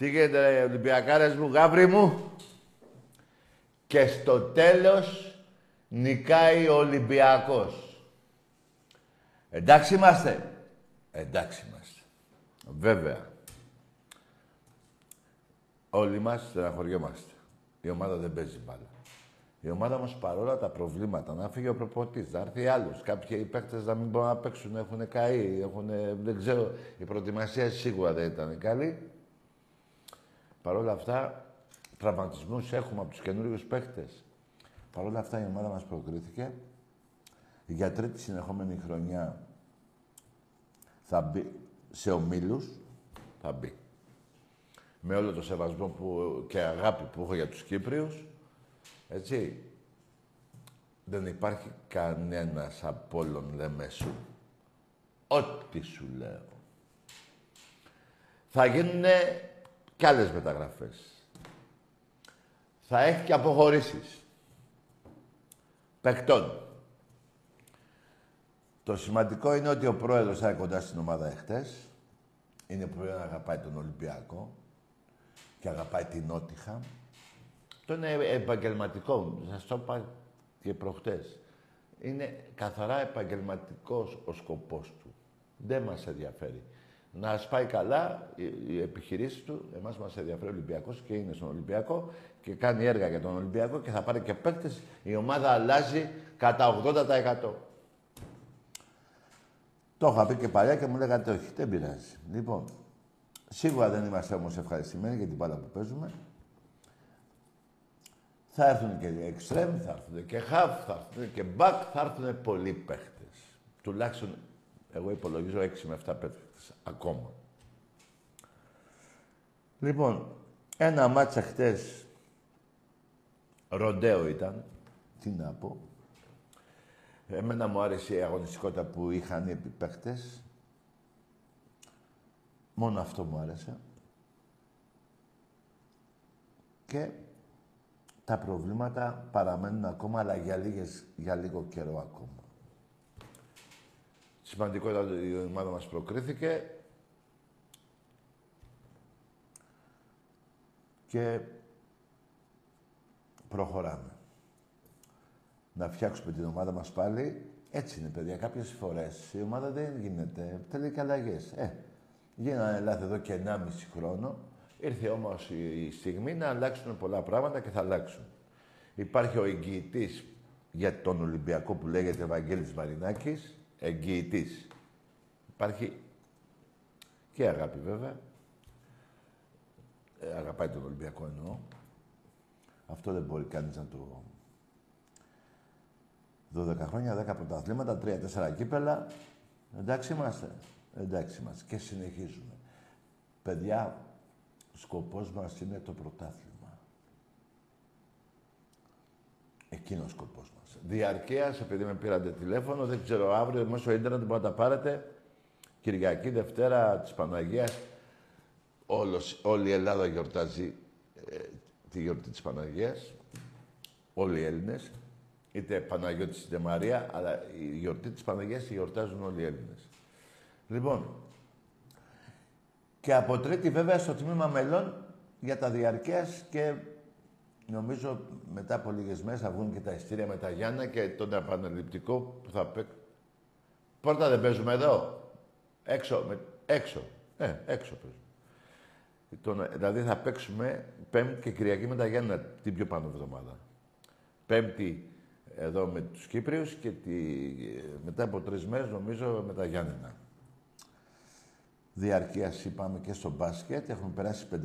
Τι γίνεται, ρε, Ολυμπιακάρες μου, γάβρι μου. Και στο τέλος νικάει ο Ολυμπιακός. Εντάξει είμαστε. Εντάξει είμαστε. Βέβαια. Όλοι μας στεναχωριόμαστε. Η ομάδα δεν παίζει μπάλα. Η ομάδα μας παρόλα τα προβλήματα, να φύγει ο προπονητής, να έρθει άλλος. Κάποιοι παίκτες να μην μπορούν να παίξουν, έχουν καεί, έχουν, δεν ξέρω, η προετοιμασία σίγουρα δεν ήταν καλή. Παρ' όλα αυτά, τραυματισμούς έχουμε από τους καινούριους παίκτες. Παρ' όλα αυτά η ομάδα μας προκρίθηκε. Για τρίτη συνεχόμενη χρονιά θα μπει σε ομίλους. Θα μπει. Με όλο το σεβασμό που, και αγάπη που έχω για τους Κύπριους. Έτσι. Δεν υπάρχει κανένας από όλων Λεμεσού. Ό,τι σου λέω. Θα γίνουν κι άλλες μεταγραφές. Θα έχει και αποχωρήσεις. Παικτών. Το σημαντικό είναι ότι ο πρόεδρος θα είναι κοντά στην ομάδα εχθές. Είναι που αγαπάει τον Ολυμπιακό και αγαπάει την Νότιχα. Το είναι επαγγελματικό. Σας το είπα και προχτές. Είναι καθαρά επαγγελματικός ο σκοπός του. Δεν μας ενδιαφέρει. Να σπάει καλά οι επιχειρήσει του. Εμάς μας ενδιαφέρει ο Ολυμπιακός και είναι στον Ολυμπιακό και κάνει έργα για τον Ολυμπιακό και θα πάρει και παίκτες. Η ομάδα αλλάζει κατά 80%. Το είχα πει και παλιά και μου λέγατε όχι, δεν πειράζει. Λοιπόν, σίγουρα δεν είμαστε όμως ευχαριστημένοι για την μπάλα που παίζουμε. Θα έρθουν και εξτρέμ, θα έρθουν και χαφ, θα έρθουν και μπακ, θα έρθουν πολλοί παίχτες. Τουλάχιστον, εγώ υπολογίζω 6 με 7 παίχτες ακόμα. Λοιπόν, ένα μάτσα χτες, ροντέο ήταν, τι να πω. Εμένα μου άρεσε η αγωνιστικότητα που είχαν οι επιπαίχτες. Μόνο αυτό μου άρεσε. Και τα προβλήματα παραμένουν ακόμα, αλλά για, λίγες, για λίγο καιρό ακόμα. Σημαντικό ήταν ότι η ομάδα μας προκρίθηκε. Και προχωράμε. Να φτιάξουμε την ομάδα μας πάλι. Έτσι είναι, παιδιά. Κάποιες φορές η ομάδα δεν γίνεται. Θέλει και αλλαγές. Ε, γίνανε λάθη εδώ και 1,5 χρόνο. Ήρθε όμως η στιγμή να αλλάξουν πολλά πράγματα και θα αλλάξουν. Υπάρχει ο εγγυητής για τον Ολυμπιακό που λέγεται Ευαγγέλης Μαρινάκης. Εγγυητής. Υπάρχει και αγάπη βέβαια. Ε, αγαπάει τον Ολυμπιακό εννοώ. Αυτό δεν μπορεί κανείς να το... 12 χρόνια, 10 πρωταθλήματα, 3-4 κύπελα. Εντάξει είμαστε. Εντάξει είμαστε. Και συνεχίζουμε. Παιδιά, σκοπός μας είναι το πρωτάθλημα. Εκείνος ο σκοπός μας. Διαρκείας, επειδή με πήρατε τηλέφωνο, δεν ξέρω αύριο μέσω ίντερνετ μπορείτε να τα πάρετε. Κυριακή, Δευτέρα της Παναγίας. Όλος, όλη η Ελλάδα γιορτάζει ε, τη γιορτή της Παναγίας. Όλοι οι Έλληνες. Είτε Παναγιώτης είτε Μαρία, αλλά η γιορτή της Παναγίας τη γιορτάζουν όλοι οι Έλληνες. Λοιπόν, και από τρίτη βέβαια στο τμήμα μελών για τα διαρκείας και νομίζω μετά από λίγες μέρες θα βγουν και τα ειστήρια με τα Γιάννα και τον επαναληπτικό που θα παίξουν. Πόρτα δεν παίζουμε εδώ. Έξω. Με... Έξω. Ε, έξω παίζουμε. δηλαδή θα παίξουμε Πέμπτη και Κυριακή με τα Γιάννα την πιο πάνω εβδομάδα. Πέμπτη εδώ με τους Κύπριους και τη... μετά από τρεις μέρες νομίζω με τα Γιάννενα διαρκείας είπαμε και στο μπάσκετ. Έχουμε περάσει 5.000.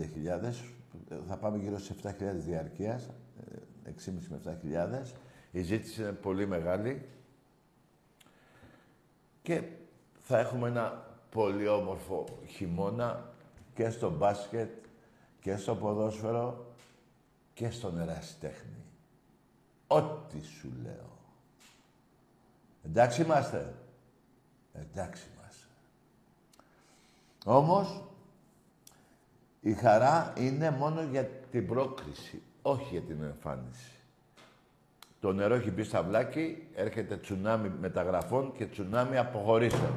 Θα πάμε γύρω σε 7.000 διαρκείας. 6.500 με 7.000. Η ζήτηση είναι πολύ μεγάλη. Και θα έχουμε ένα πολύ όμορφο χειμώνα και στο μπάσκετ και στο ποδόσφαιρο και στον ερασιτέχνη. Ό,τι σου λέω. Εντάξει είμαστε. Εντάξει όμως, η χαρά είναι μόνο για την πρόκριση, όχι για την εμφάνιση. Το νερό έχει μπει στα βλάκι, έρχεται τσουνάμι μεταγραφών και τσουνάμι αποχωρήσεων.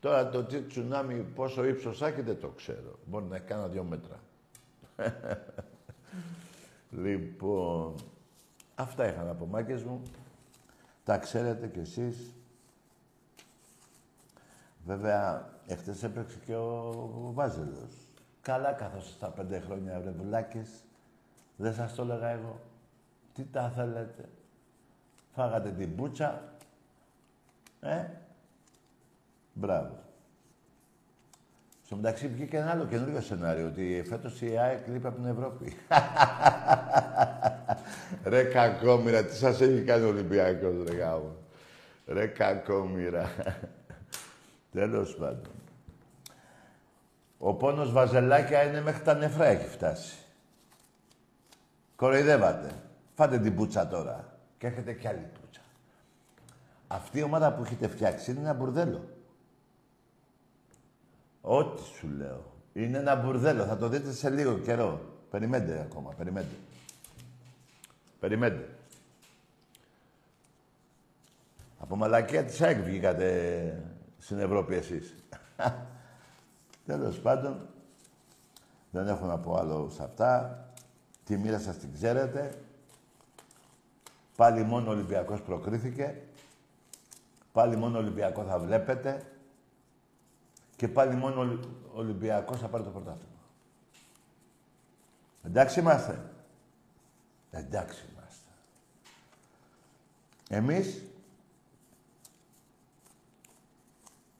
Τώρα το τι τσουνάμι πόσο ύψος έχει δεν το ξέρω. Μπορεί να έχει κάνα δυο μέτρα. λοιπόν, αυτά είχα να πω μάγκες μου. Τα ξέρετε κι εσείς. Βέβαια, εχθές έπαιξε και ο Βάζελος. Καλά καθώς στα πέντε χρόνια, ρε βουλάκες. Δεν σας το έλεγα εγώ. Τι τα θέλετε. Φάγατε την μπούτσα. Ε. Μπράβο. Στο μεταξύ βγήκε ένα άλλο καινούριο σενάριο, ότι φέτος η ΑΕΚ λείπει από την Ευρώπη. ρε κακόμοιρα, τι σας έχει κάνει ο Ολυμπιακός, ρε γάμο. Ρε κακόμοιρα. Τέλος πάντων. Ο πόνος βαζελάκια είναι μέχρι τα νεφρά έχει φτάσει. Κοροϊδεύατε. Φάτε την πουτσα τώρα. Και έχετε κι άλλη πουτσα. Αυτή η ομάδα που έχετε φτιάξει είναι ένα μπουρδέλο. Ό,τι σου λέω. Είναι ένα μπουρδέλο. Θα το δείτε σε λίγο καιρό. Περιμένετε ακόμα. Περιμένετε. Περιμένετε. Από μαλακία της ΑΕΚ βγήκατε στην Ευρώπη εσείς. Τέλος πάντων, δεν έχω να πω άλλο σε αυτά. Τη μοίρα σας την ξέρετε. Πάλι μόνο ο Ολυμπιακός προκρίθηκε. Πάλι μόνο ο Ολυμπιακό θα βλέπετε. Και πάλι μόνο ο Ολυμπιακός θα πάρει το πρωτάθλημα. Εντάξει είμαστε. Εντάξει είμαστε. Εμείς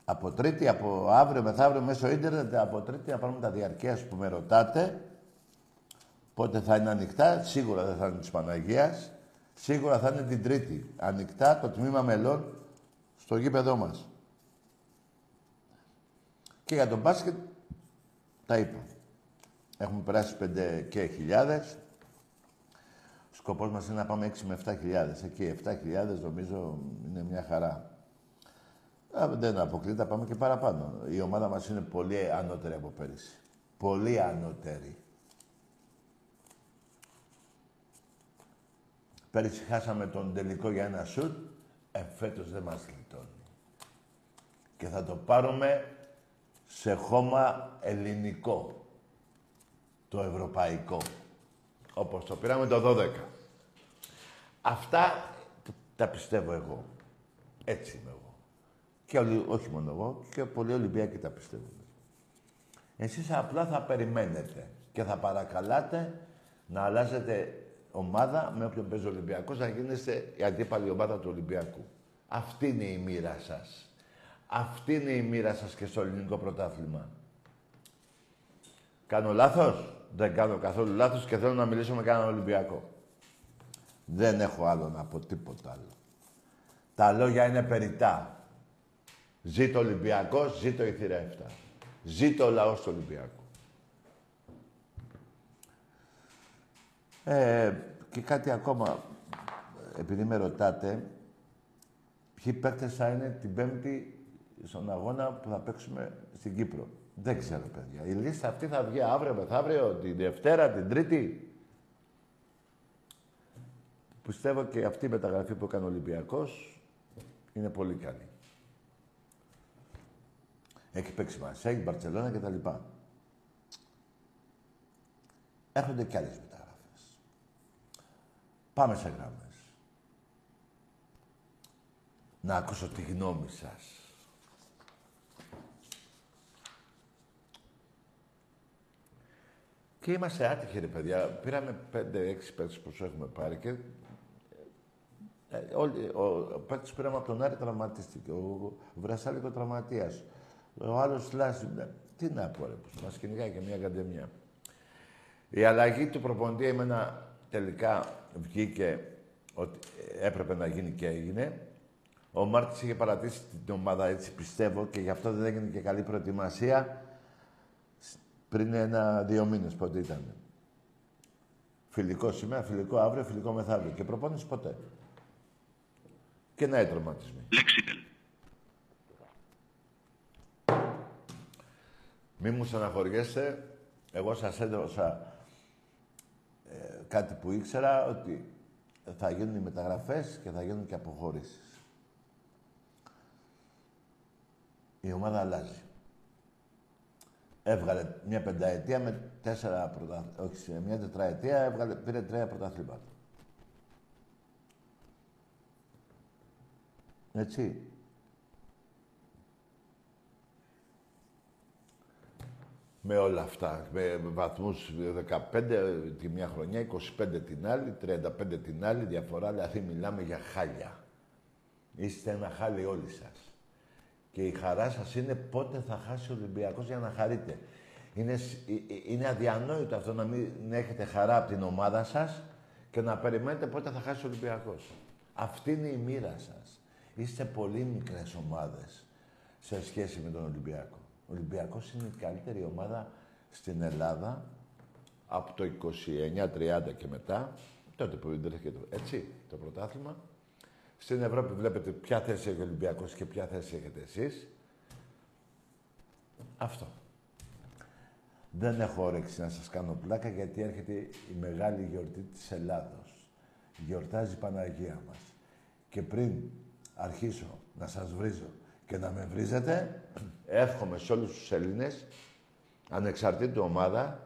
από τρίτη, από αύριο μεθαύριο μέσω ίντερνετ, από τρίτη να πάρουμε τα διαρκεία που με ρωτάτε. Πότε θα είναι ανοιχτά, σίγουρα δεν θα είναι της Παναγίας. Σίγουρα θα είναι την Τρίτη. Ανοιχτά το τμήμα μελών στο γήπεδό μας. Και για τον μπάσκετ τα είπα. Έχουμε περάσει 5 και χιλιάδες. Σκοπός μας είναι να πάμε 6 με 7 χιλιάδες. Εκεί 7 χιλιάδες νομίζω είναι μια χαρά. Α, δεν αποκλείται, θα πάμε και παραπάνω. Η ομάδα μας είναι πολύ ανώτερη από πέρυσι. Πολύ ανώτερη. Πέρυσι χάσαμε τον τελικό για ένα σουτ, εφέτος δεν μας γλιτώνει. Και θα το πάρουμε σε χώμα ελληνικό. Το ευρωπαϊκό. Όπως το πήραμε το 12. Αυτά τα πιστεύω εγώ. Έτσι είμαι εγώ. Και όχι μόνο εγώ, και πολλοί Ολυμπιακοί τα πιστεύουν. Εσείς απλά θα περιμένετε και θα παρακαλάτε να αλλάζετε ομάδα με όποιον παίζει ο Ολυμπιακός να γίνεστε η αντίπαλη ομάδα του Ολυμπιακού. Αυτή είναι η μοίρα σας. Αυτή είναι η μοίρα σας και στο ελληνικό πρωτάθλημα. Κάνω λάθος; Δεν κάνω καθόλου λάθος και θέλω να μιλήσω με κανέναν Ολυμπιακό. Δεν έχω άλλο να πω τίποτα άλλο. Τα λόγια είναι περιτά. Ζήτω Ολυμπιακός, ζήτω η θύρα 7. Ζήτω ο λαός του Ολυμπιακού. Ε, και κάτι ακόμα, επειδή με ρωτάτε, ποιοι παίκτες θα είναι την Πέμπτη στον αγώνα που θα παίξουμε στην Κύπρο. Δεν ξέρω, παιδιά. Η λίστα αυτή θα βγει αύριο, μεθαύριο, την Δευτέρα, την Τρίτη. Πιστεύω και αυτή η μεταγραφή που έκανε ο Ολυμπιακός είναι πολύ καλή. Έχει παίξει Μαρσέγγι, Μπαρτσελώνα κτλ. Έρχονται κι άλλες μεταγραφές. Πάμε σε γράμμες. Να ακούσω τη γνώμη σας. Και είμαστε άτυχοι, ρε παιδιά. Πήραμε 5-6 παίκτες που σου έχουμε πάρει και ε, όλοι, ο, ο παίκτης που πήραμε από τον Άρη τραυματίστηκε. Ο, ο Βρασάλικο τραυματίας. Ο άλλος Λάσης. Τι να πω, ρε, που μας κυνηγάει και μια ακαδημία. Η αλλαγή του προπονητή εμένα τελικά βγήκε ότι έπρεπε να γίνει και έγινε. Ο Μάρτης είχε παρατήσει την ομάδα έτσι πιστεύω και γι' αυτό δεν έγινε και καλή προετοιμασία. Πριν ένα-δύο μήνες πότε ήταν. Φιλικό σήμερα, φιλικό αύριο, φιλικό μεθαύριο. Και προπόνηση ποτέ. Και να τραυματισμοί. Λέξιτελ. Μη μου στεναχωριέσαι. Εγώ σας έδωσα ε, κάτι που ήξερα ότι θα γίνουν οι μεταγραφές και θα γίνουν και αποχωρήσεις. η ομάδα αλλάζει. Έβγαλε μια πενταετία με τέσσερα πρωταθλήματα. Όχι, σε μια τετραετία έβγαλε, πήρε τρία πρωταθλήματα. Έτσι. Με όλα αυτά. Με βαθμούς 15 τη μια χρονιά, 25 την άλλη, 35 την άλλη διαφορά. Δηλαδή μιλάμε για χάλια. Είστε ένα χάλι όλοι σας. Και η χαρά σας είναι πότε θα χάσει ο Ολυμπιακός για να χαρείτε. Είναι, ε, ε, είναι αδιανόητο αυτό να μην έχετε χαρά από την ομάδα σας και να περιμένετε πότε θα χάσει ο Ολυμπιακός. Αυτή είναι η μοίρα σας. Είστε πολύ μικρές ομάδες σε σχέση με τον Ολυμπιακό. Ο Ολυμπιακός είναι η καλύτερη ομάδα στην Ελλάδα από το 29-30 και μετά, τότε που ιδρύθηκε το, έτσι, το πρωτάθλημα. Στην Ευρώπη βλέπετε ποια θέση έχει ο Ολυμπιακός και ποια θέση έχετε εσείς. Αυτό. Δεν έχω όρεξη να σας κάνω πλάκα γιατί έρχεται η μεγάλη γιορτή της Ελλάδος. Γιορτάζει η Παναγία μας. Και πριν αρχίσω να σας βρίζω και να με βρίζετε, εύχομαι σε όλους τους Έλληνες, ανεξαρτήτου ομάδα,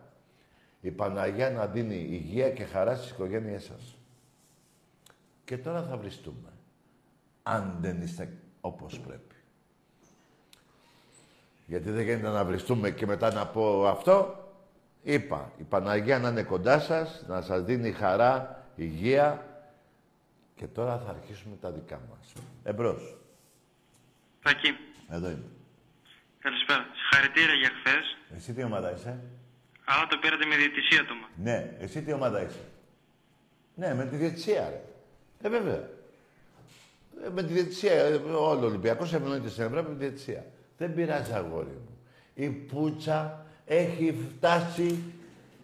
η Παναγία να δίνει υγεία και χαρά στις οικογένειές σας. Και τώρα θα βριστούμε. Αν δεν είστε όπως πρέπει. Γιατί δεν γίνεται να βριστούμε και μετά να πω αυτό. Είπα, η Παναγία να είναι κοντά σας, να σας δίνει χαρά, υγεία. Και τώρα θα αρχίσουμε τα δικά μας. Εμπρός. Τακί. Εδώ είμαι. Καλησπέρα. Συγχαρητήρια για χθες. Εσύ τι ομάδα είσαι; Αλλά το πήρατε με διαιτησία το Ναι, εσύ τι ομάδα είσαι; Ναι, με τη διαιτησία, ρε. Ε, βέβαια. Ε, με τη διαιτησία. Ε, όλο ο Ολυμπιακό ευνοείται στην Ευρώπη με τη διαιτησία. Δεν πειράζει, αγόρι μου. Η πουτσα έχει φτάσει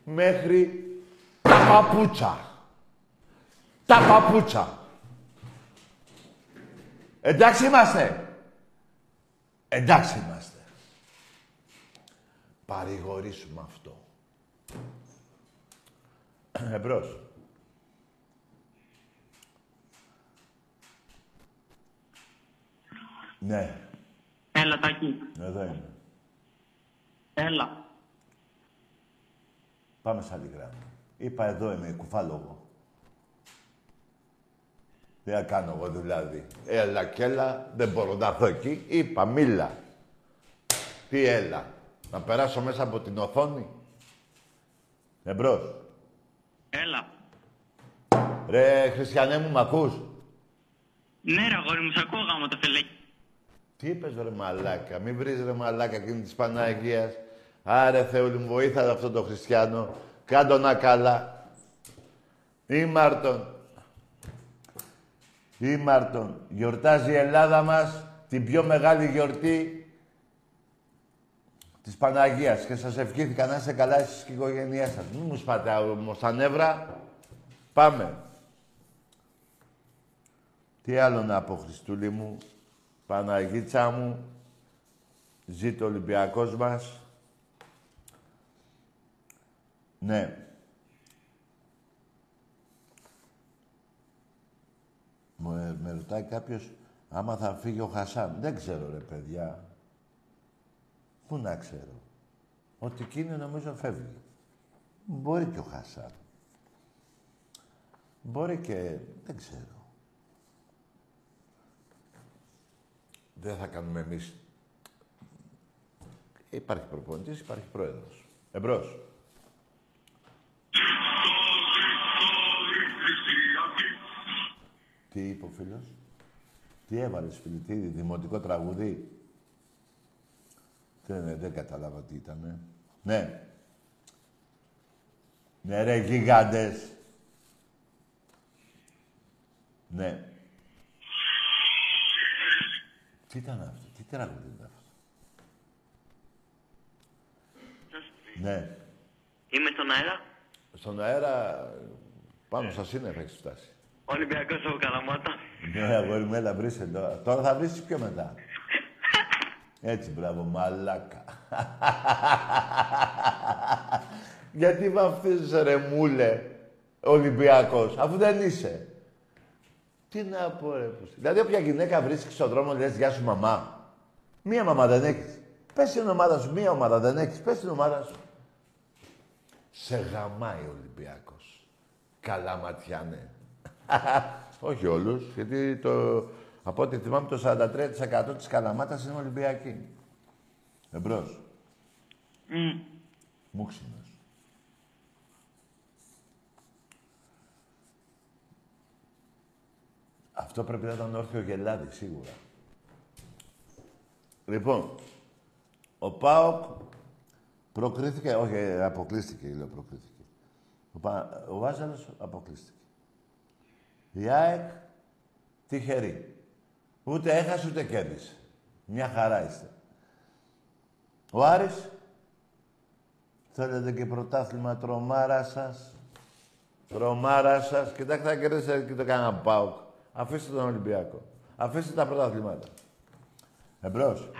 μέχρι τα παπούτσα. Τα παπούτσα. Εντάξει είμαστε. Εντάξει είμαστε. Παρηγορήσουμε αυτό. Εμπρός. Ναι. Έλα, Τάκη. Εδώ είμαι. Έλα. Πάμε σε άλλη γράμμα. Είπα εδώ είμαι, κουφάλογο. Τι θα κάνω εγώ δηλαδή. Έλα και έλα, δεν μπορώ να έρθω εκεί. Είπα, μίλα. Τι έλα. Να περάσω μέσα από την οθόνη. Εμπρός. Έλα. Ρε, Χριστιανέ μου, μ' ακούς; Ναι, ρε, αγόρι μου, σ' ακούω γάμο το φελέκι. Τι είπες ρε μαλάκα, μην βρεις ρε μαλάκα εκείνη της Παναγίας. Άρε Θεούλη μου, βοήθα αυτό το χριστιανό. Κάντο να καλά. Ήμαρτον. Ήμαρτον. Γιορτάζει η Ελλάδα μας την πιο μεγάλη γιορτή της Παναγίας και σας ευχήθηκα να είστε καλά εσείς και η οικογένειά σας. Μην μου σπάτε όμως τα νεύρα. Πάμε. Τι άλλο να πω, Χριστούλη μου. Παναγίτσα μου. Ζήτω ο Ολυμπιακός μας. Ναι. Μου, ε, με ρωτάει κάποιος άμα θα φύγει ο Χασάν. Δεν ξέρω ρε παιδιά. Πού να ξέρω. Ότι εκείνη νομίζω φεύγει. Μπορεί και ο Χασάν. Μπορεί και... δεν ξέρω. Δεν θα κάνουμε εμείς... Υπάρχει προπονητής, υπάρχει πρόεδρος. Εμπρός. Τι είπε ο φίλος; Τι έβαλες φίλε, τι δημοτικό τραγουδί. Δεν, δεν κατάλαβα τι ήταν. Ναι. Ναι ρε γιγάντες. Ναι. Τι ήταν αυτό, τι τραγούδι ήταν αυτό; Ναι. Είμαι στον αέρα. Στον αέρα, πάνω στα σύννεφα έχεις φτάσει. Ολυμπιακός από Καλαμάτα. Ναι, αγόρι μου, έλα βρήσε τώρα. Τώρα θα βρεις πιο μετά. Έτσι, μπράβο, μαλάκα. Γιατί βαφτίζεσαι ρε μούλε, Ολυμπιακός, αφού δεν είσαι. Τι να πω ρε πούστη. Δηλαδή όποια γυναίκα βρίσκεις στον δρόμο λες γεια σου μαμά. Μία μαμά δεν έχεις. Πες την ομάδα σου, μία ομάδα δεν έχεις. Πες την ομάδα σου. Σε γαμάει ο Ολυμπιακός. Καλά ματιάνε. Όχι όλους, γιατί το, από ό,τι θυμάμαι το 43% της Καλαμάτας είναι Ολυμπιακή. Εμπρός. Mm. Μούξινος. Αυτό πρέπει να ήταν όρθιο γελάδι, σίγουρα. Λοιπόν, ο ΠΑΟΚ προκρίθηκε, όχι, αποκλείστηκε, λέω προκρίθηκε. Ο, Πα, ο Βάζαλος αποκλείστηκε. Η ΑΕΚ τυχερή. Ούτε έχασε ούτε κέρδισε. Μια χαρά είστε. Ο Άρης θέλετε και πρωτάθλημα τρομάρα σας. Τρομάρα σας. Κοιτάξτε, θα κερδίσετε και το κανένα ΠΑΟΚ. Αφήστε τον Ολυμπιακό. Αφήστε τα πρωταθλήματα. Εμπρός.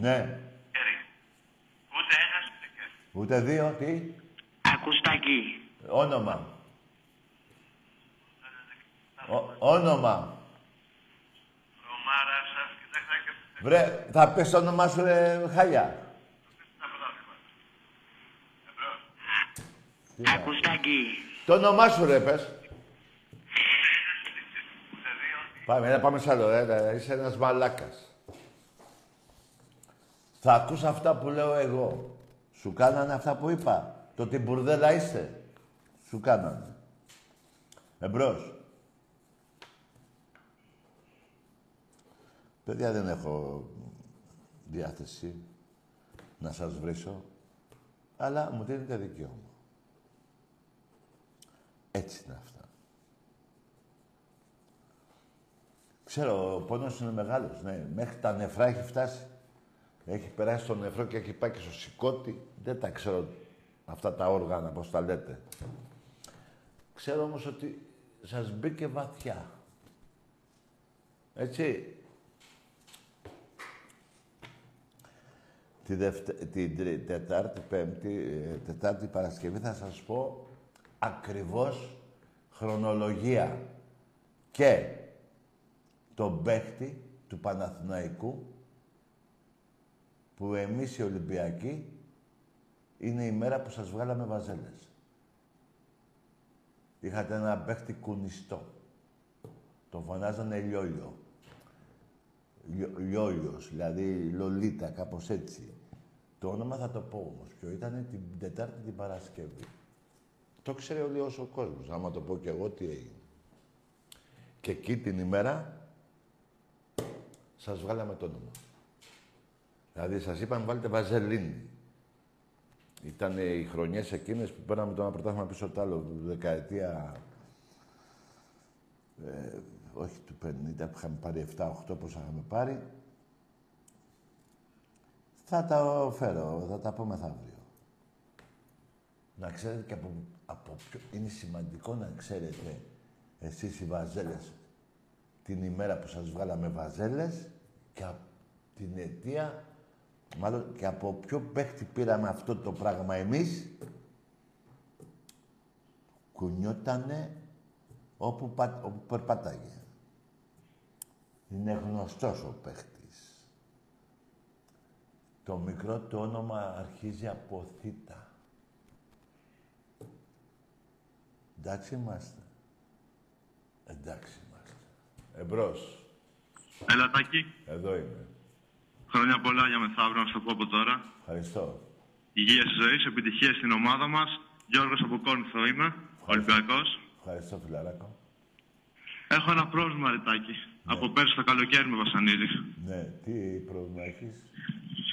Ναι. Ούτε έχασε ούτε κέρδισε. Ούτε δύο, τι; Ακουστάκι. Όνομα. Ω- όνομα. Τρομάρα σας, κοιτάξτε και Βρε, θα πες το όνομά σου, ρε, χαλιά. τα πρωτάθληματα. Εμπρός. Τι να- Ακουστάκι. Το όνομά σου, ρε, πες. Πάμε, έλα, πάμε σ' άλλο, ρε, ρε, είσαι ένας μαλάκας. Θα ακούς αυτά που λέω εγώ. Σου κάνανε αυτά που είπα. Το τι μπουρδέλα είστε. Σου κάνανε. Εμπρός. Παιδιά, δεν έχω διάθεση να σας βρίσω, αλλά μου δίνετε δικαίωμα. Έτσι είναι αυτά. Ξέρω, ο πόνος είναι μεγάλος, ναι. Μέχρι τα νεφρά έχει φτάσει. Έχει περάσει το νεφρό και έχει πάει και στο σηκώτη. Δεν τα ξέρω αυτά τα όργανα, πώς τα λέτε. Ξέρω όμως ότι σας μπήκε βαθιά. Έτσι. Τη δευτε... την Τρι- Τετάρτη, Πέμπτη, ε, Τετάρτη, Παρασκευή θα σας πω ακριβώς χρονολογία και τον παίχτη του Παναθηναϊκού που εμείς οι Ολυμπιακοί είναι η μέρα που σας βγάλαμε βαζέλες. Είχατε ένα παίχτη κουνιστό. Τον φωνάζανε λιόλιο. Λιό- Λιόλιος, δηλαδή Λολίτα, κάπως έτσι. Το όνομα θα το πω όμως. Ποιο ήταν την Τετάρτη την Παρασκευή. Το ξέρει όλοι όσο ο κόσμος. Άμα το πω κι εγώ τι έγινε. Και εκεί την ημέρα σας βγάλαμε το όνομα. Δηλαδή σας είπαμε βάλτε βαζελίνη. Ήταν οι χρονιές εκείνες που πέραμε το ένα πρωτάθλημα πίσω το άλλο, δεκαετία... Ε, όχι του 50 που είχαμε πάρει 7-8 πόσα είχαμε πάρει. Θα τα φέρω, θα τα πω μεθαύριο. Να ξέρετε και από, από ποιο... Είναι σημαντικό να ξέρετε εσείς οι βαζέλες την ημέρα που σας βγάλαμε βαζέλες και από την αιτία, μάλλον και από ποιο παίχτη πήραμε αυτό το πράγμα εμείς, κουνιότανε όπου, πα, όπου περπάταγε. Είναι γνωστός ο παίχτης. Το μικρό του όνομα αρχίζει από θήτα. Εντάξει είμαστε. Εντάξει είμαστε. Εμπρός. Έλα, Τάκη. Εδώ είμαι. Χρόνια πολλά για μεθαύριο, να σου το πω από τώρα. Ευχαριστώ. Υγείας στη ζωής, σου, επιτυχία στην ομάδα μας. Γιώργος από Κόρνθο είμαι, Ολυμπιακός. Ευχαριστώ, φιλαράκο. Έχω ένα πρόβλημα, Ρετάκη. Από πέρσι το καλοκαίρι με βασανίζει. Ναι, τι πρόβλημα έχεις;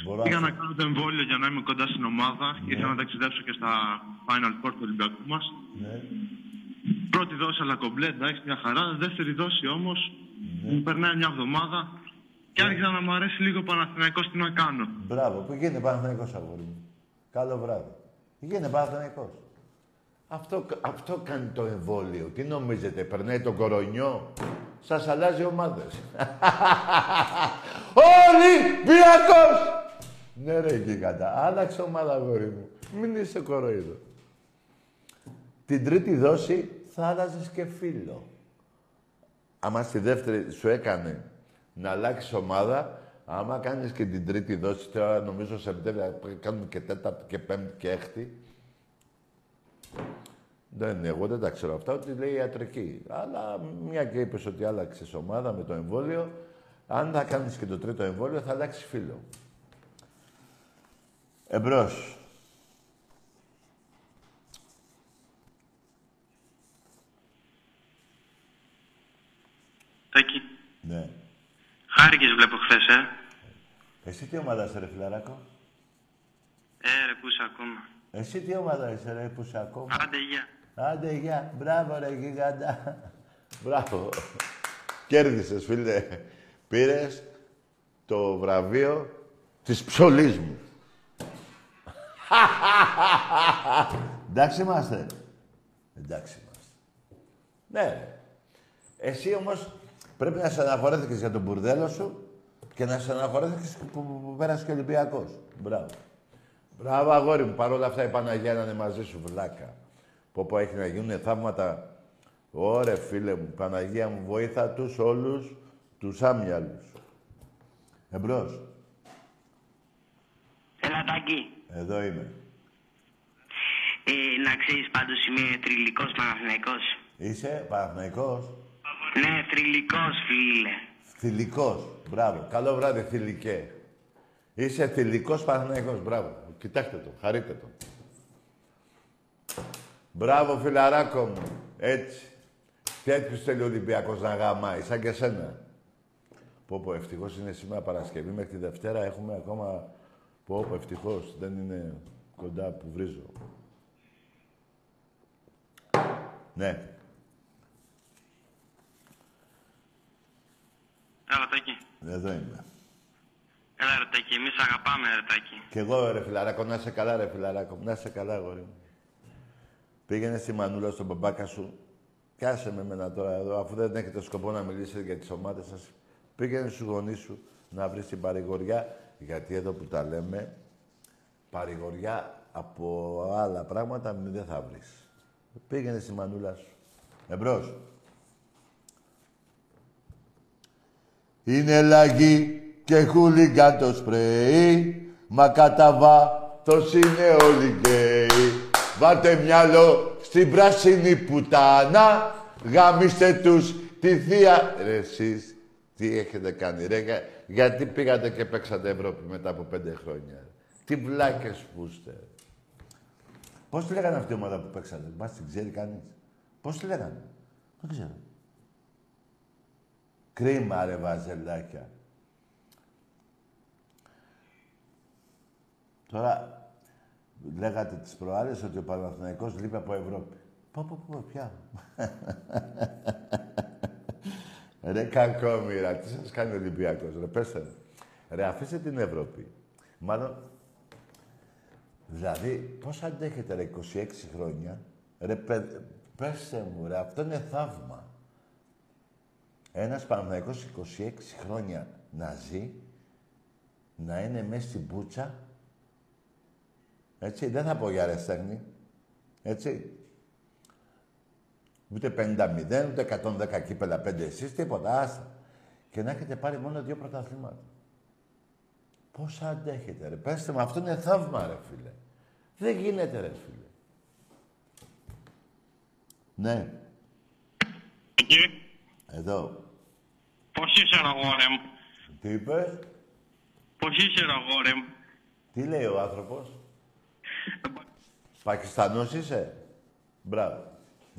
Μπορώ Πήγα να... να κάνω το εμβόλιο για να είμαι κοντά στην ομάδα. Ήθελα να ταξιδέψω και στα Final Four του Ολυμπιακού μας. Ναι, Πρώτη δόση αλλά κομπλέ, εντάξει, μια χαρά. Δεύτερη δόση όμως μου περνάει μια εβδομάδα και άρχισα να μου αρέσει λίγο ο Παναθηναϊκός τι να κάνω. μπράβο. Πήγαινε Παναθηναϊκός, αγόρι μου. Καλό βράδυ. Πήγαινε Παναθηναϊκός. Αυτό, αυτό κάνει το εμβόλιο. Τι νομίζετε, περνάει το κορονιό; Σας αλλάζει ομάδες. Ολυμπιακός! Ναι ρε γίγαντα. Άλλαξε ομάδα, αγόρι μου. Μην είσαι κοροϊδός. Την τρίτη δόση θα άλλαζες και φίλο. Άμα στη δεύτερη σου έκανε να αλλάξεις ομάδα. Άμα κάνεις και την τρίτη δόση, τώρα νομίζω σε κάνουμε και τέταρτη και πέμπτη και έκτη. Δεν, εγώ δεν τα ξέρω αυτά, ότι λέει ιατρική. Αλλά μια και είπες ότι άλλαξες ομάδα με το εμβόλιο, αν θα κάνεις και το τρίτο εμβόλιο, θα αλλάξεις φίλο. Εμπρός. Τάκη. Ναι. Χάρηκες βλέπω χθες, ε. Εσύ τι ομάδα είσαι, ρε φιλαράκο; Ε, ρε, πού είσαι ακόμα. Εσύ τι ομάδα είσαι, ρε, που είσαι ακόμα; Άντε, γεια. Άντε, γεια. Μπράβο, ρε, γιγαντά. Μπράβο. Κέρδισες, φίλε. Πήρες το βραβείο της ψωλής μου. Εντάξει είμαστε. Εντάξει είμαστε. Ναι. Εσύ όμως πρέπει να σε αναχωρέθηκες για τον μπουρδέλο σου και να σε αναχωρέθηκες που, που πέρασε και ο Ολυμπιακός. Μπράβο. Μπράβο, αγόρι μου. Παρ' όλα αυτά η Παναγία να είναι μαζί σου, βλάκα. Πω πω έχει να γίνουν θαύματα. Ωρε φίλε μου, Παναγία μου, βοήθα τους όλους τους άμυαλους. Εμπρός. Έλα, Τάκη. Εδώ είμαι. Ε, να ξέρεις πάντως είμαι τριλικός Παναθηναϊκός. Είσαι Παναθηναϊκός; Ναι, τριλικός, φίλε. Θηλυκός. Μπράβο. Καλό βράδυ, θηλυκέ. Είσαι θηλυκός Παναθηναϊκός. Μπράβο. Κοιτάξτε το. Χαρείτε το. Μπράβο, φιλαράκο μου. Έτσι. Τέτοιους θέλει ο Ολυμπιακός να γαμάει, σαν και σένα. Πω πω, ευτυχώς είναι σήμερα Παρασκευή. Μέχρι τη Δευτέρα έχουμε ακόμα... Πω πω, ευτυχώς. Δεν είναι κοντά που βρίζω. Ναι. Έλα, Τάκη. Εδώ είμαι. Έλα, ρε, Τάκη. Εμείς αγαπάμε, ρε, Τάκη. Κι εγώ, ρε φιλαράκο, να είσαι καλά, ρε φιλαράκο. Να είσαι καλά, αγόρι μου. Πήγαινε στη Μανούλα στον μπαμπάκα σου. Κάσε με εμένα τώρα εδώ, αφού δεν έχετε σκοπό να μιλήσετε για τις ομάδες σας. Πήγαινε στους γονείς σου να βρεις την παρηγοριά, γιατί εδώ που τα λέμε, παρηγοριά από άλλα πράγματα δεν θα βρεις. Πήγαινε στη Μανούλα σου. Εμπρός. Είναι λαγί και χούλιγκα το σπρέι, μα κατά βάθος είναι όλοι γκέι. Βάτε μυαλό στην πράσινη πουτάνα, γάμιστε τους τη θεία... Ρε εσείς, τι έχετε κάνει, ρε, για- γιατί πήγατε και παίξατε Ευρώπη μετά από πέντε χρόνια; Τι βλάκες που είστε. Πώς τη λέγανε αυτή η ομάδα που παίξατε, μας την ξέρει κανείς; Πώς τη λέγανε; Δεν ξέρω. Κρίμα ρε βαζελάκια. Τώρα, λέγατε τις προάλλες ότι ο Παναθηναϊκός λείπει από Ευρώπη. Πω, πω, πω, πια. ρε κακόμοιρα, τι σας κάνει ο Ολυμπιακός, ρε πέστε μου. Ρε αφήστε την Ευρώπη. Μάλλον, δηλαδή, πώς αντέχετε ρε 26 χρόνια, ρε παι- πέστε μου ρε, αυτό είναι θαύμα. Ένας Παναθηναϊκός 26 χρόνια να ζει, να είναι μέσα στην πούτσα, έτσι, δεν θα πω για ρεστέχνη. Έτσι. Ούτε 50-0, ούτε 110 κύπελα, 5 εσείς, τίποτα, άστα. Και να έχετε πάρει μόνο δύο πρωταθλήματα. Πώς αντέχετε, ρε. Πέστε μου, αυτό είναι θαύμα, ρε, φίλε. Δεν γίνεται, ρε, φίλε. Ναι, Εκεί. εδώ. Πώς είσαι, ρε, αγόρε μου; Τι είπες, Πώς είσαι, ρε, αγόρε μου; τι λέει ο άνθρωπος; Πακιστανός είσαι; Μπράβο.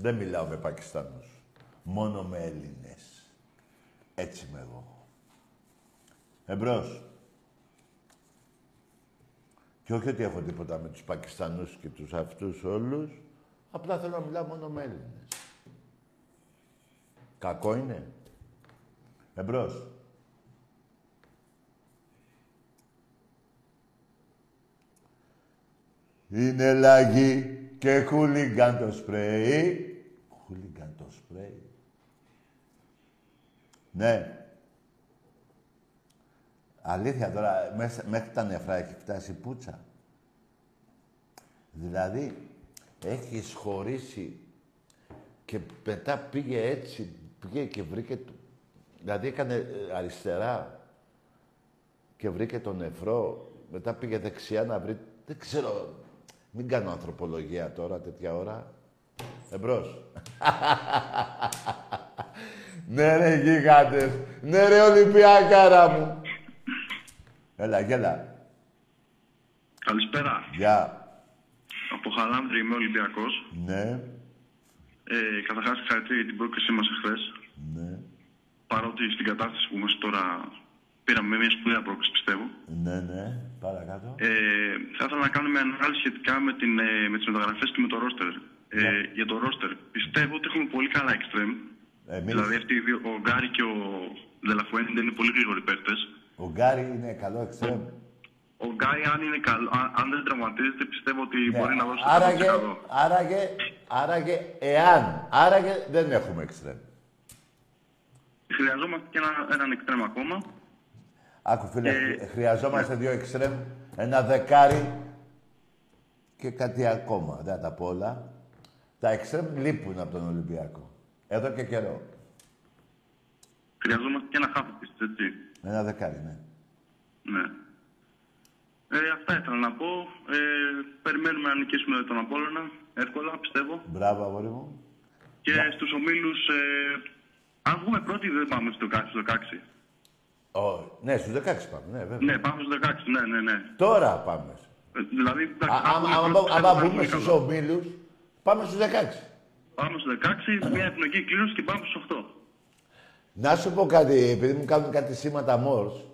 Δεν μιλάω με Πακιστανούς. Μόνο με Έλληνες. Έτσι είμαι εγώ. Εμπρός. Και όχι ότι έχω τίποτα με τους Πακιστανούς και τους αυτούς όλους. Απλά θέλω να μιλάω μόνο με Έλληνες. Κακό είναι. Εμπρός. Είναι λαγί και χούλιγκαν το σπρέι. Χούλιγκαν το σπρέι. Ναι. Αλήθεια τώρα, μέσα, μέχρι τα νεφρά έχει φτάσει η πουτσα. Δηλαδή, έχεις χωρίσει και μετά πήγε έτσι, πήγε και βρήκε το... Δηλαδή έκανε ε, αριστερά και βρήκε τον νεφρό. Μετά πήγε δεξιά να βρει... Δεν ξέρω. Μην κάνω ανθρωπολογία τώρα τέτοια ώρα. Εμπρός. ναι ρε γίγαντες. Ναι ρε Ολυμπιακάρα μου. Έλα, γέλα. Καλησπέρα. Γεια. Από Χαλάνδρη είμαι Ολυμπιακός. Ναι. Ε, Καταρχάς, συγχαρητήρια για την πρόκλησή μας εχθές. Ναι. Παρότι στην κατάσταση που είμαστε τώρα πήραμε μια σπουδαία πρόκληση, πιστεύω. Ναι, ναι. Παρακάτω. Ε, θα ήθελα να κάνω μια ανάλυση σχετικά με, την, ε, με τις μεταγραφές και με το ρόστερ. Ε, Ναι. Για το ρόστερ. Πιστεύω ότι έχουμε πολύ καλά εξτρέμ. Εμείς, Δηλαδή, αυτοί οι δύο, ο Γκάρι και ο Δελαφουέντε είναι πολύ γρήγοροι παίκτες. ο Γκάρι είναι καλό εξτρέμ. Ο Γκάρι, αν, είναι καλό, αν, αν δεν τραυματίζεται, πιστεύω ότι Ναι, μπορεί να δώσει το άραγε, 100%. άραγε, άραγε, εάν, άραγε δεν έχουμε εξτρέμ. Χρειαζόμαστε και ένα, έναν εξτρέμ ακόμα. Άκου φίλε, Ε, χρειαζόμαστε δύο εξτρέμ, ένα δεκάρι και κάτι ακόμα. Δεν θα τα πω όλα. Τα εξτρέμ λείπουν από τον Ολυμπιακό. Εδώ και καιρό. Χρειαζόμαστε και ένα χάφι επίσης, έτσι. Ένα δεκάρι, ναι. Ναι. Ε, αυτά ήθελα να πω. Ε, περιμένουμε να νικήσουμε τον Απόλλωνα. Εύκολα, πιστεύω. Μπράβο, αγόρι μου. Και στους ομίλους, ε, αν βγούμε πρώτοι, δεν πάμε στο 16. Ο, ναι, στους 16 πάμε, ναι, βέβαια. Ναι, πάμε στο 16, ναι, ναι, ναι. Τώρα πάμε. Ε, δηλαδή, Α, εντάξει, αν άμα, βγούμε άμα, πρώτοι, άμα θα μπούμε πάμε στους καλά. ομίλους, πάμε στους 16. Πάμε στο 16, μια εθνική κλήρωση και πάμε στους 8. Να σου πω κάτι, επειδή μου κάνουν κάτι σήματα μόρς,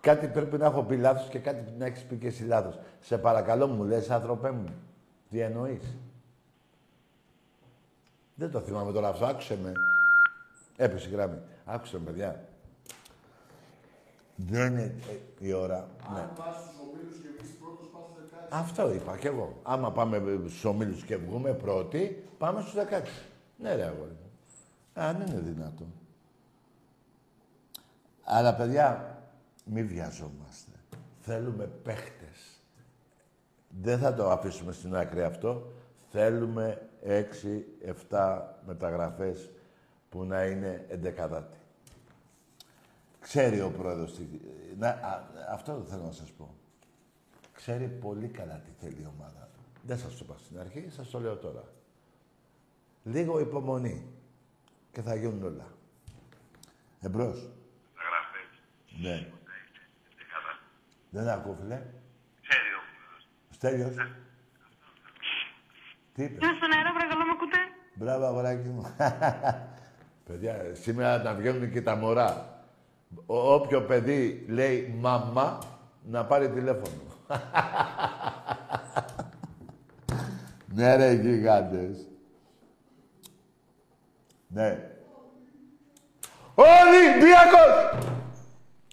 κάτι πρέπει να έχω πει λάθος και κάτι να έχεις πει και εσύ λάθος. Σε παρακαλώ μου λες, άνθρωπέ μου, τι εννοείς; Δεν το θυμάμαι τώρα αυτό, άκουσε με. Έπεσε η γράμμη. Άκουσε με, παιδιά. Δεν είναι ε, η ώρα. Ναι. Αυτό είπα κι εγώ. Άμα πάμε στους ομίλους και βγούμε πρώτοι, πάμε στους 16. Ναι, ρε αγόρι μου. Αν είναι δυνατόν. Αλλά παιδιά, μη βιαζόμαστε. Θέλουμε παίχτες. Δεν θα το αφήσουμε στην άκρη αυτό. Θέλουμε 6-7 μεταγραφές που να είναι εντεκαδάτη. Ξέρει ο πρόεδρος τι... Να, α, αυτό δεν θέλω να σας πω. Ξέρει πολύ καλά τι θέλει η ομάδα του. Δεν σας το είπα στην αρχή, σας το λέω τώρα. Λίγο υπομονή και θα γίνουν όλα. Εμπρός. Ναι. Δεν ακούω, φίλε. Στέλιος. Τι είπες; Είμαι στον αέρα, παρακαλώ, με ακούτε. Μπράβο, αγοράκι μου. Παιδιά, σήμερα να βγαίνουν και τα μωρά. Ό- όποιο παιδί λέει μαμά, να πάρει τηλέφωνο. Ναι, ρε, γιγάντες. Ναι. Ολυμπιακός!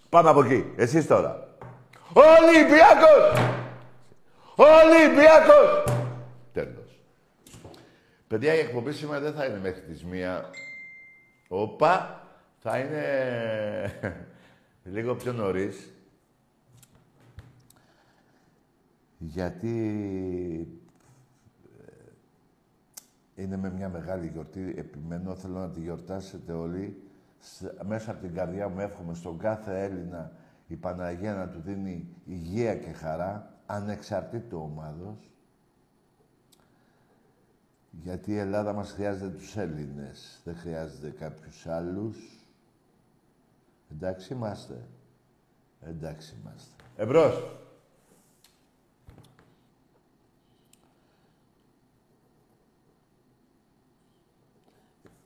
Πάμε από εκεί. Εσείς τώρα. Ολυμπιακός! Ολυμπιακός! Τέλος. Παιδιά, η εκπομπή σήμερα δεν θα είναι μέχρι τις μία. Όπα, θα είναι λίγο πιο νωρίς. Γιατί ε, είναι με μια μεγάλη γιορτή. Επιμένω, θέλω να τη γιορτάσετε όλοι. Σ- Μέσα από την καρδιά μου εύχομαι στον κάθε Έλληνα η Παναγία να του δίνει υγεία και χαρά, ανεξαρτήτου ομάδος. Γιατί η Ελλάδα μας χρειάζεται τους Έλληνες, δεν χρειάζεται κάποιους άλλους. Εντάξει είμαστε. Εντάξει είμαστε. Εμπρός.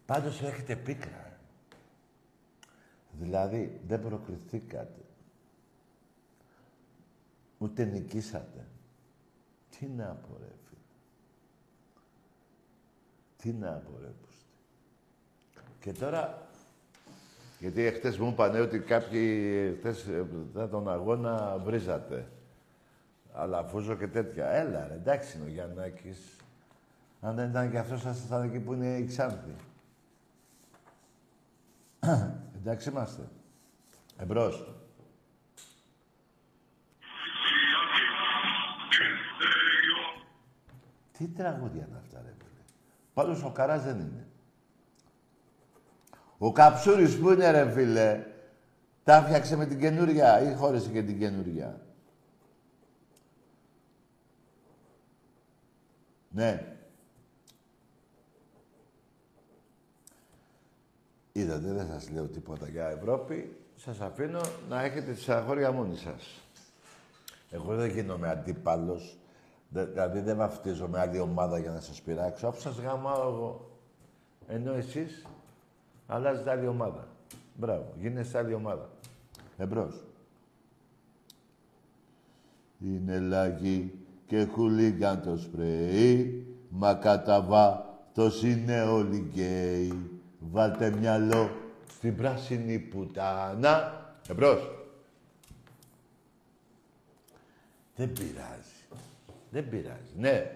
Πάντως έχετε πίκρα. ε. Δηλαδή, δεν προκριθήκατε. Ούτε νικήσατε. Τι να πω, ρε φίλε. Τι να πω, ρε πούστη. Και τώρα, γιατί εχθές μου είπανε ότι κάποιοι χθες ε, μετά τον αγώνα βρίζατε. Αλλά φούζω και τέτοια. Έλα ρε, εντάξει είναι ο Γιαννάκης. Αν δεν ήταν και αυτός, θα ήσασταν εκεί που είναι η Ξάνθη. εντάξει είμαστε. Εμπρός. Τι τραγούδια είναι αυτά, ρε φίλε. Πάντως ο Καράς δεν είναι. Ο Καψούρης που είναι ρε φίλε. Τα φτιάξε με την καινούρια ή χώρισε και την καινούρια; Ναι. Είδατε, δεν σας λέω τίποτα για Ευρώπη. Σας αφήνω να έχετε τις αγόρια μόνοι σας. Εγώ δεν γίνομαι αντίπαλος. Δηλαδή δεν βαφτίζομαι άλλη ομάδα για να σας πειράξω. Αφού σας γαμάω εγώ. Ενώ εσείς αλλάζετε άλλη ομάδα. Μπράβο. Γίνεστε άλλη ομάδα. Εμπρός. Είναι λαγί και χουλίγαν το σπρέι, μα κατά το είναι όλοι γκέι. Βάλτε μυαλό στην πράσινη πουτάνα. Εμπρός. Δεν πειράζει. Δεν πειράζει. Ναι.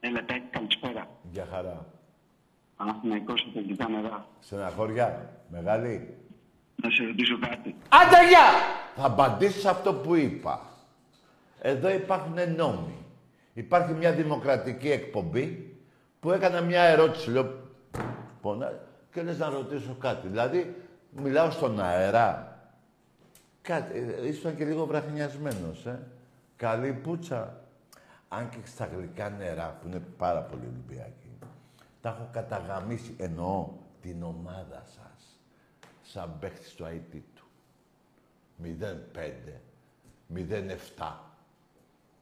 Έλα, Τάκη, καλησπέρα. Για χαρά. Παναθηναϊκός από την κάμερα. Στεναχώρια. Μεγάλη. Να σε ρωτήσω κάτι. Άντε, γεια! Θα απαντήσεις αυτό που είπα. Εδώ υπάρχουν νόμοι. Υπάρχει μια δημοκρατική εκπομπή που έκανα μια ερώτηση. Λέω, πονά, και λες να ρωτήσω κάτι. Δηλαδή, μιλάω στον αέρα. Κάτι, ε, ήσουν και λίγο βραχνιασμένος, ε. Καλή πουτσα. Αν και στα γλυκά νερά, που είναι πάρα πολύ Ολυμπιακοί, τα έχω καταγαμίσει. Εννοώ την ομάδα σας. Σαν παίχτης του IT του. 0-5, 0-7.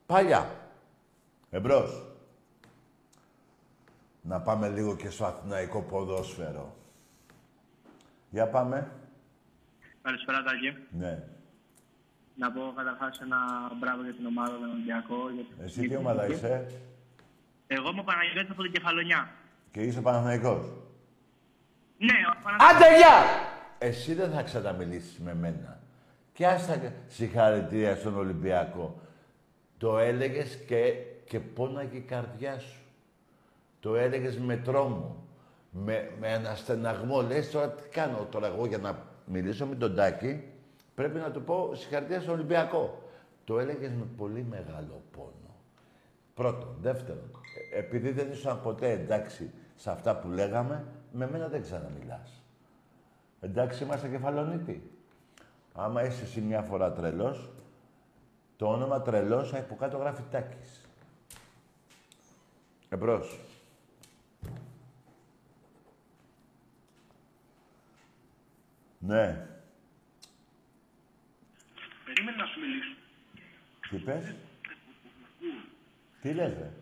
Παλιά. Εμπρός. Να πάμε λίγο και στο αθηναϊκό ποδόσφαιρο. Για πάμε. Καλησπέρα, Τάκη. Ναι. Να πω καταρχάς ένα μπράβο για την ομάδα, τον Ολυμπιακό. Για την Εσύ τι ομάδα είσαι; Εγώ είμαι ο Παναγιώτης από την Κεφαλονιά. και είσαι Παναθηναϊκός; Ναι, ο Παναγιώτης. Άντε, γεια! Εσύ δεν θα ξαναμιλήσεις με μένα. Και άστα συγχαρητήρια στον Ολυμπιακό. Το έλεγες και, και πόναγε η καρδιά σου. Το έλεγες με τρόμο. Με, με ένα στεναγμό. Λες τώρα τι κάνω τώρα εγώ για να μιλήσω με τον Τάκη. Πρέπει να του πω συγχαρητήρια στον Ολυμπιακό. Το έλεγες με πολύ μεγάλο πόνο. Πρώτον. Δεύτερον, ε, επειδή δεν ήσουν ποτέ εντάξει σε αυτά που λέγαμε, με μένα δεν ξαναμιλάς. Εντάξει, είμαστε κεφαλονίτη. Άμα είσαι εσύ μια φορά τρελός, το όνομα τρελός από κάτω γράφει Τάκης. Εμπρός. Ναι. Περίμενε να σου μιλήσω. Τι πες; Τι λες, ρε;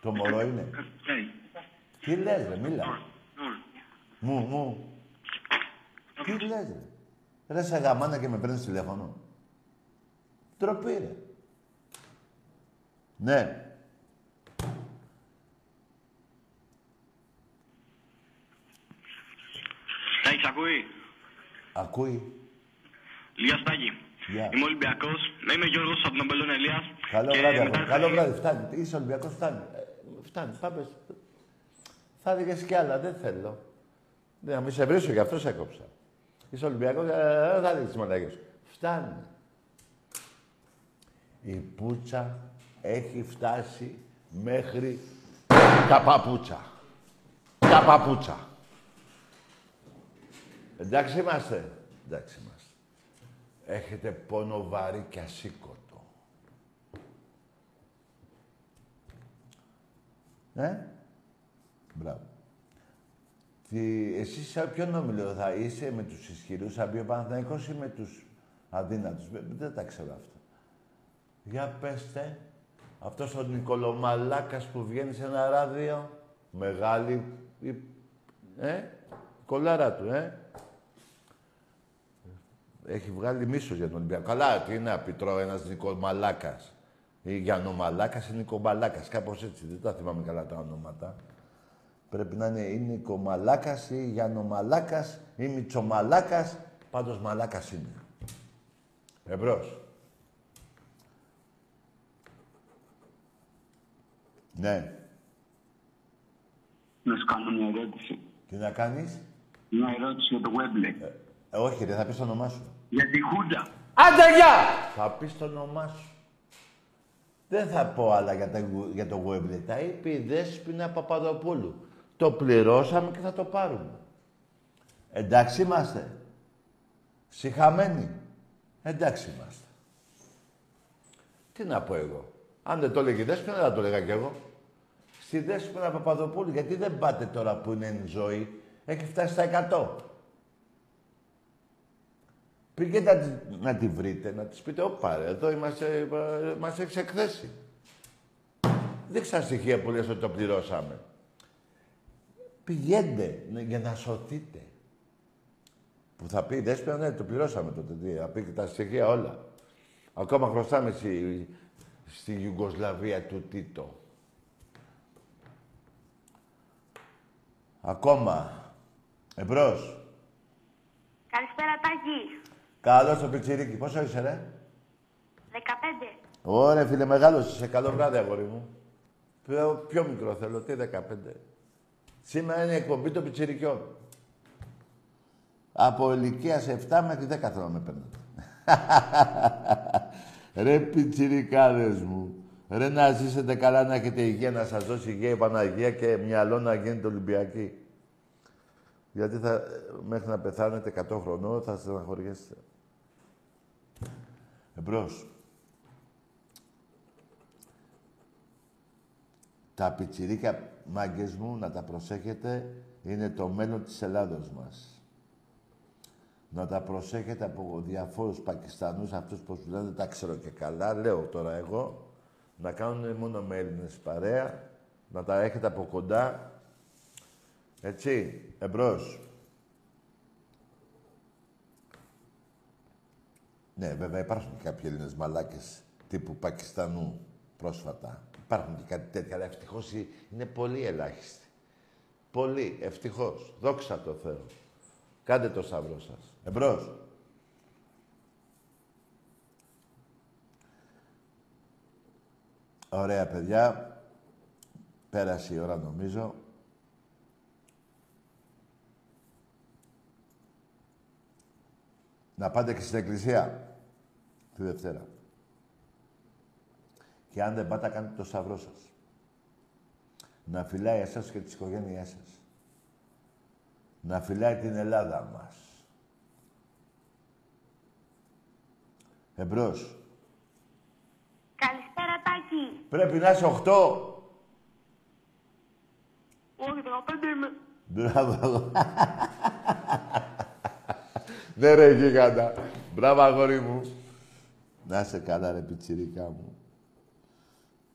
Το μωρό είναι. Ναι. Τι λες, ρε, μίλα. Μου, μου. Τι λες, ρε; Ρε σε γαμάνα και με παίρνεις τηλέφωνο. Τροπή, ρε. Ναι. Τάκη, σ' ακούει; Ακούει. Λία Στάκη. Γεια. Είμαι Ολυμπιακός. Να είμαι Γιώργος από τον Αμπελόν Ελίας. Καλό Και βράδυ, μετά- αγόρι. Καλό βράδυ. Φτάνει. Είσαι Ολυμπιακός, φτάνει. Ε, φτάνει. Πάμε. σ- Θα δικές κι άλλα. Δεν θέλω. Δεν, να μην σε βρίσω, γι' αυτό σε έκοψα. Είσαι Ολυμπιακός, ε, δεν θα δεις τις μαλακές σου. Φτάνει. Η πουτσα έχει φτάσει μέχρι τα παπούτσα. Τα παπούτσα. Εντάξει είμαστε. Εντάξει είμαστε. Έχετε πόνο βαρύ και ασήκωτο. Ε, μπράβο. Τι, εσύ σε ποιον όμιλο θα είσαι, με τους ισχυρούς σαν πει ο Παναθηναϊκός ή με τους αδύνατους; Δε- Δεν τα ξέρω αυτά. Για πέστε, αυτός ο Νικολομαλάκας που βγαίνει σε ένα ράδιο, μεγάλη, η- ε, κολάρα του, ε. Έχει βγάλει μίσος για τον Ολυμπιακό. Καλά, τι είναι να πει τώρα ένας Νικομαλάκας. Ή Γιαννομαλάκας ή Νικομαλάκας. Κάπως έτσι, δεν τα θυμάμαι καλά τα ονόματα. Πρέπει να είναι ή Νικομαλάκας ή Γιαννομαλάκας ή Μητσομαλάκας. Πάντως Μαλάκας είναι. Εμπρός. Ναι. Να σου κάνω μια ερώτηση. Τι να κάνεις; Μια ερώτηση για το Webley. Ε, όχι ρε, θα πεις το όνομά σου. Για τη Χούντα. Άντε, γεια! Θα πεις το όνομά σου. Δεν θα πω άλλα για, τα, για το Webley. Τα είπε η Δέσποινα Παπαδοπούλου. Το πληρώσαμε και θα το πάρουμε. Εντάξει είμαστε. Συχαμένοι. Εντάξει είμαστε. Τι να πω εγώ. Αν δεν το έλεγε η Δέσποινα, δεν θα το έλεγα κι εγώ. Στη Δέσποινα Παπαδοπούλου, γιατί δεν πάτε τώρα που είναι η ζωή. Έχει φτάσει στα 100. Πήγαινε να, τη- να τη βρείτε, να της πείτε, όπα ρε, εδώ είμαστε, ε, μας έχεις εκθέσει. Δείξα στοιχεία που λες ότι το πληρώσαμε. Πηγαίνετε ναι, για να σωθείτε. Που θα πει, δέσποινα, ναι, το πληρώσαμε τότε. Τι, θα πει και τα στοιχεία όλα. Ακόμα χρωστάμε στη, στη Ιουγκοσλαβία του Τίτο. Ακόμα. Εμπρός. Καλησπέρα, Τάκη. Καλώς το πιτσιρίκι. Πόσο είσαι, ρε; 15. Ωραία, φίλε, μεγάλος είσαι. Καλό βράδυ, αγόρι μου. Πιο, πιο μικρό θέλω. Τι 15. Σήμερα είναι η εκπομπή των πιτσιρικιών. Από ηλικία 7 μέχρι 10 θέλω να με παίρνετε. Ρε πιτσιρικάδες μου. Ρε να ζήσετε καλά, να έχετε υγεία, να σας δώσει υγεία η Παναγία και μυαλό να γίνετε Ολυμπιακοί. Γιατί θα, μέχρι να πεθάνετε 100 χρονών θα στεναχωριέστε. Εμπρός. Τα πιτσιρίκια μάγκες μου, να τα προσέχετε, είναι το μέλλον της Ελλάδος μας. Να τα προσέχετε από διαφόρους Πακιστανούς, αυτούς που σου λένε τα ξέρω και καλά, λέω τώρα εγώ, να κάνουν μόνο με Έλληνες παρέα, να τα έχετε από κοντά. Έτσι, εμπρός. Ναι, βέβαια υπάρχουν και κάποιοι Έλληνες μαλάκες τύπου Πακιστανού πρόσφατα. Υπάρχουν και κάτι τέτοια, αλλά ευτυχώς είναι πολύ ελάχιστοι. Πολύ, ευτυχώς. Δόξα τω Θεώ. Κάντε το σταυρό σας. Εμπρός. Ωραία, παιδιά. Πέρασε η ώρα, νομίζω. Να πάτε και στην εκκλησία τη Δευτέρα. Και αν δεν πάτε, κάντε το σταυρό σας. Να φυλάει εσάς και τις οικογένειές σας. Να φυλάει την Ελλάδα μας. Εμπρός. Καλησπέρα, Τάκη. Πρέπει να είσαι 8. Όχι, 15 είμαι. Μπράβο. Ναι ρε γίγαντα. Μπράβο αγόρι μου. Να είσαι καλά ρε πιτσιρικά μου.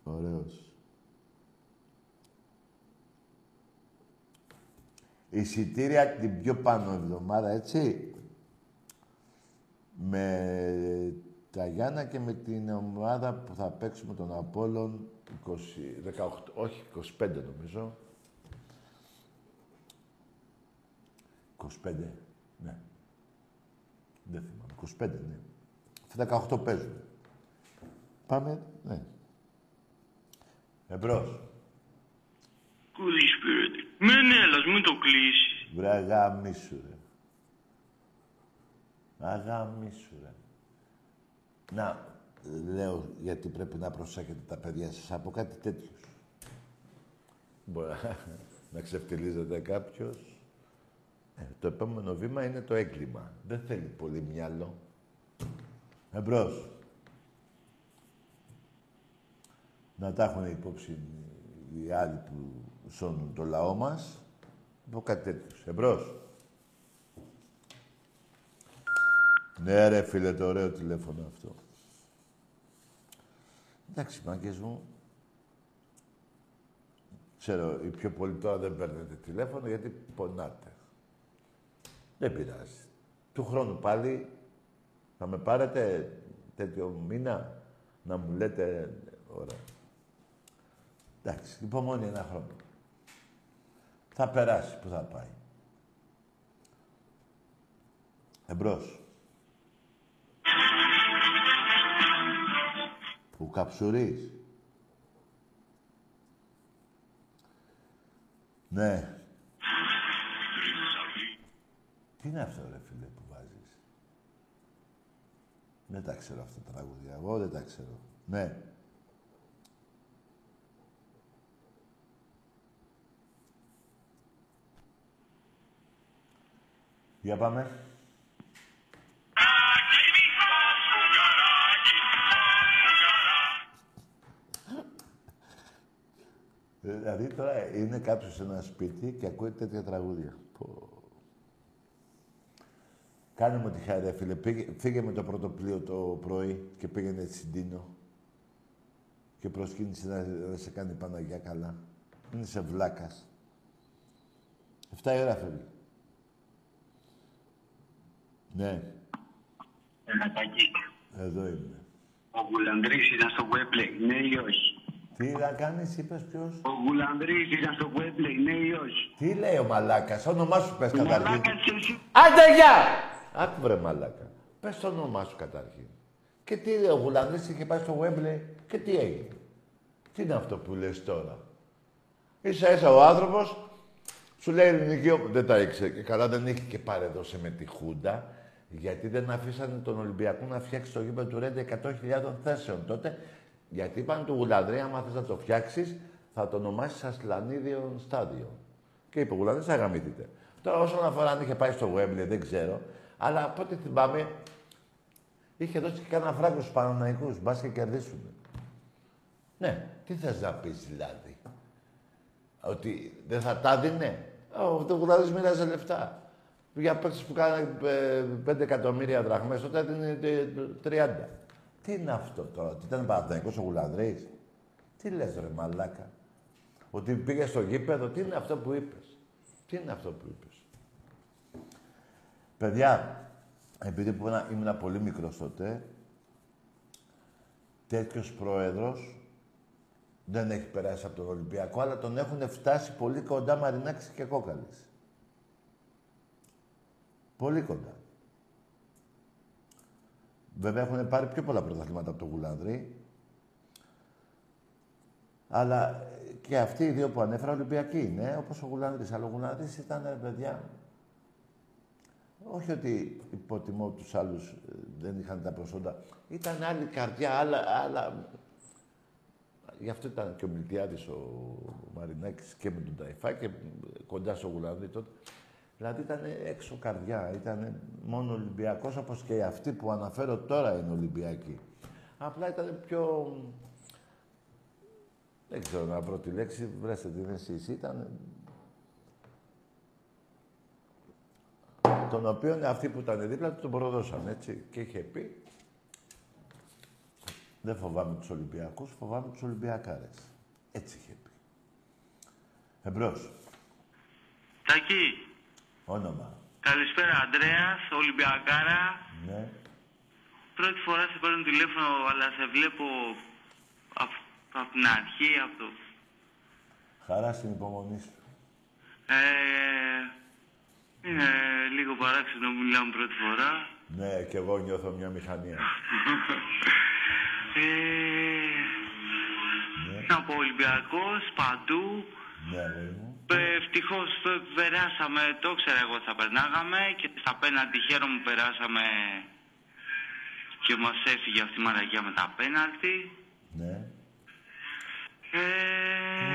Ωραίος. Εισιτήρια την πιο πάνω εβδομάδα, έτσι. Με τα Γιάννα και με την ομάδα που θα παίξουμε τον Απόλλων 20, 18, όχι 25 νομίζω. 25, ναι. Δεν θυμάμαι. 25, ναι. Αυτά 18 παίζουν. Πάμε, ναι. Εμπρός. Καλησπέρα. Μενέλας, μην το κλείσεις. Βρε αγαμίσου, ρε. Αγαμίσου, ρε. Να, λέω γιατί πρέπει να προσέχετε τα παιδιά σας από κάτι τέτοιο. Μπορεί να ξεφτυλίζεται κάποιος. Ε, το επόμενο βήμα είναι το έγκλημα. Δεν θέλει πολύ μυαλό. Εμπρός. Να τα έχουν υπόψη οι άλλοι που σώνουν το λαό μας. Από κάτι τέτοιος. Εμπρός. Ναι ρε φίλε, το ωραίο τηλέφωνο αυτό. Εντάξει, μάγκες μου. Ξέρω, οι πιο πολλοί τώρα δεν παίρνετε τηλέφωνο γιατί πονάτε. Δεν πειράζει. Του χρόνου πάλι θα με πάρετε τέτοιο μήνα να μου λέτε ωραία. Εντάξει, υπομονή ένα χρόνο. Θα περάσει, που θα πάει. Εμπρός. Ο Καψουρής. Ναι. Τι είναι αυτό ρε φίλε που βάζεις; Δεν τα ξέρω αυτά τα τραγούδια. Εγώ δεν τα ξέρω. Ναι. Για πάμε. Ε, δηλαδή τώρα είναι κάποιος σε ένα σπίτι και ακούει τέτοια τραγούδια. Κάνε μου τη χάρη, ρε φίλε. Πήγε, φύγε με το πρώτο πλοίο το πρωί και πήγαινε στην Τίνο. Και προσκύνησε να, να σε κάνει η Παναγιά καλά. Είναι σε βλάκας. 7 η ώρα φεύγει. Ναι, Ενατακή. εδώ είμαι. Ο Γουλανδρής ήταν στο Webley, ναι ή όχι; Τι να κάνεις, είπες ποιος; Ο Γουλανδρής ήταν στο Webley, ναι ή όχι; Τι λέει ο μαλάκας, όνομά σου πες καταρχήν. Μαλάκας και εσύ. Άντε, γεια! Άκου βρε μαλάκα. Πες το όνομά σου καταρχήν. Και τι ο Γουλανδρής είχε πάει στο Wembley και τι έγινε. Τι είναι αυτό που λες τώρα; Ίσα ίσα ο άνθρωπος σου λέει ελληνική όπ- δεν τα ήξερε και καλά δεν είχε και παρεδώσει με τη Χούντα γιατί δεν αφήσανε τον Ολυμπιακό να φτιάξει το γήπεδο του Ρέντε 100.000 θέσεων τότε. Γιατί είπαν του Γουλανδρή, άμα θες να το φτιάξεις, θα το ονομάσεις Ασλανίδιο Στάδιο. Και είπε ο Γουλανδρής, θα γαμηθείτε. Τώρα όσον αφορά αν είχε πάει στο Wembley, δεν ξέρω. Αλλά από ό,τι θυμάμαι, είχε δώσει και κανένα φράγκο στους Παναναϊκούς. Μπας και κερδίσουν. Ναι, τι θες να πεις δηλαδή; Ότι δεν θα τα δίνε; Ο το Γουλανδρής μοίραζε λεφτά. Για παίκτες που κάνανε ε, 5 εκατομμύρια δραχμές, τότε έδινε ε, 30. Τι είναι αυτό τώρα, τι ήταν Παναθηναϊκός ο Γουλανδρής; Τι λες ρε μαλάκα; Ότι πήγε στο γήπεδο, τι είναι αυτό που είπες; Τι είναι αυτό που είπες; Παιδιά, επειδή που ήμουν, ήμουν πολύ μικρός τότε, τέτοιος πρόεδρος δεν έχει περάσει από τον Ολυμπιακό, αλλά τον έχουν φτάσει πολύ κοντά Μαρινάκης και Κόκαλης. Πολύ κοντά. Βέβαια έχουν πάρει πιο πολλά πρωταθλήματα από τον Γουλανδρή. Αλλά και αυτοί οι δύο που ανέφερα Ολυμπιακοί είναι, όπως ο Γουλανδρής. Αλλά ο Γουλανδρής ήταν, ρε παιδιά, όχι ότι υποτιμώ τους άλλους, ε, δεν είχαν τα προσόντα. Ήταν άλλη καρδιά, άλλα, άλλα... Γι' αυτό ήταν και ο Μιλτιάδης ο Μαρινάκης και με τον Ταϊφά και κοντά στο Γουλανδρή τότε. Δηλαδή ήταν έξω καρδιά, ήταν μόνο Ολυμπιακός, όπως και αυτοί που αναφέρω τώρα είναι Ολυμπιακοί. Απλά ήταν πιο... Δεν ξέρω να βρω τη λέξη, βρέστε την εσείς. Ήταν τον οποίο αυτοί που ήταν δίπλα του τον προδώσαν, έτσι. Και είχε πει, δεν φοβάμαι τους Ολυμπιακούς, φοβάμαι τους Ολυμπιακάρες. Έτσι είχε πει. Εμπρός. Τάκη, Όνομα. καλησπέρα Αντρέας, Ολυμπιακάρα. Ναι. Πρώτη φορά σε παίρνω τηλέφωνο, αλλά σε βλέπω από, από την αρχή, από το... Χαρά στην υπομονή σου. Ε, είναι λίγο παράξενο που μιλάμε πρώτη φορά. Ναι, και εγώ νιώθω μια μηχανία. Ε, ναι, να πω Ολυμπιακός, παντού. ναι, αγόρι μου. Ε, Ευτυχώς περάσαμε, το ήξερα εγώ θα περνάγαμε και στα πέναλτι χαίρομαι που περάσαμε και μας έφυγε αυτή η μαραγιά με τα πέναλτι. Ναι. Ε,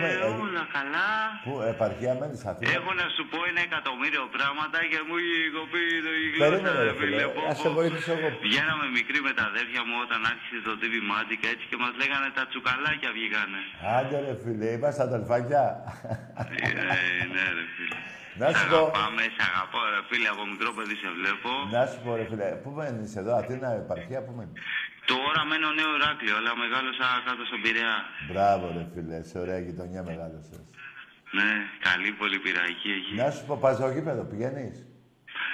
Ναι, ε, όλα καλά. Πού, επαρχία μένεις Αθήνα. Έχω να σου πω ένα εκατομμύριο πράγματα και μου είχε κοπεί το γλώσσα, Περίμενε, ρε ρε φίλε. φίλε. πω, Ας σε πω. βοηθήσω εγώ. Βγαίναμε μικροί με τα αδέρφια μου όταν άρχισε το TV Magic έτσι και μας λέγανε τα τσουκαλάκια βγήκανε. Άντε ρε φίλε, είμαστε αδελφάκια. ε, ναι ρε φίλε. Να Σ' σου πω, αγαπάμε, σε αγαπώ ρε φίλε, από μικρό παιδί σε βλέπω. να σου πω ρε φίλε, πού μένεις εδώ, Αθήνα, επαρχία, πού μένεις; Τώρα μένω νέο Ηράκλειο, αλλά μεγάλωσα κάτω στον Πειραιά. Μπράβο ρε φίλε, σε ωραία γειτονιά μεγάλωσες. Ναι, καλή πολυπυραϊκή εκεί. Να σου πω, πας στο γήπεδο, πηγαίνεις;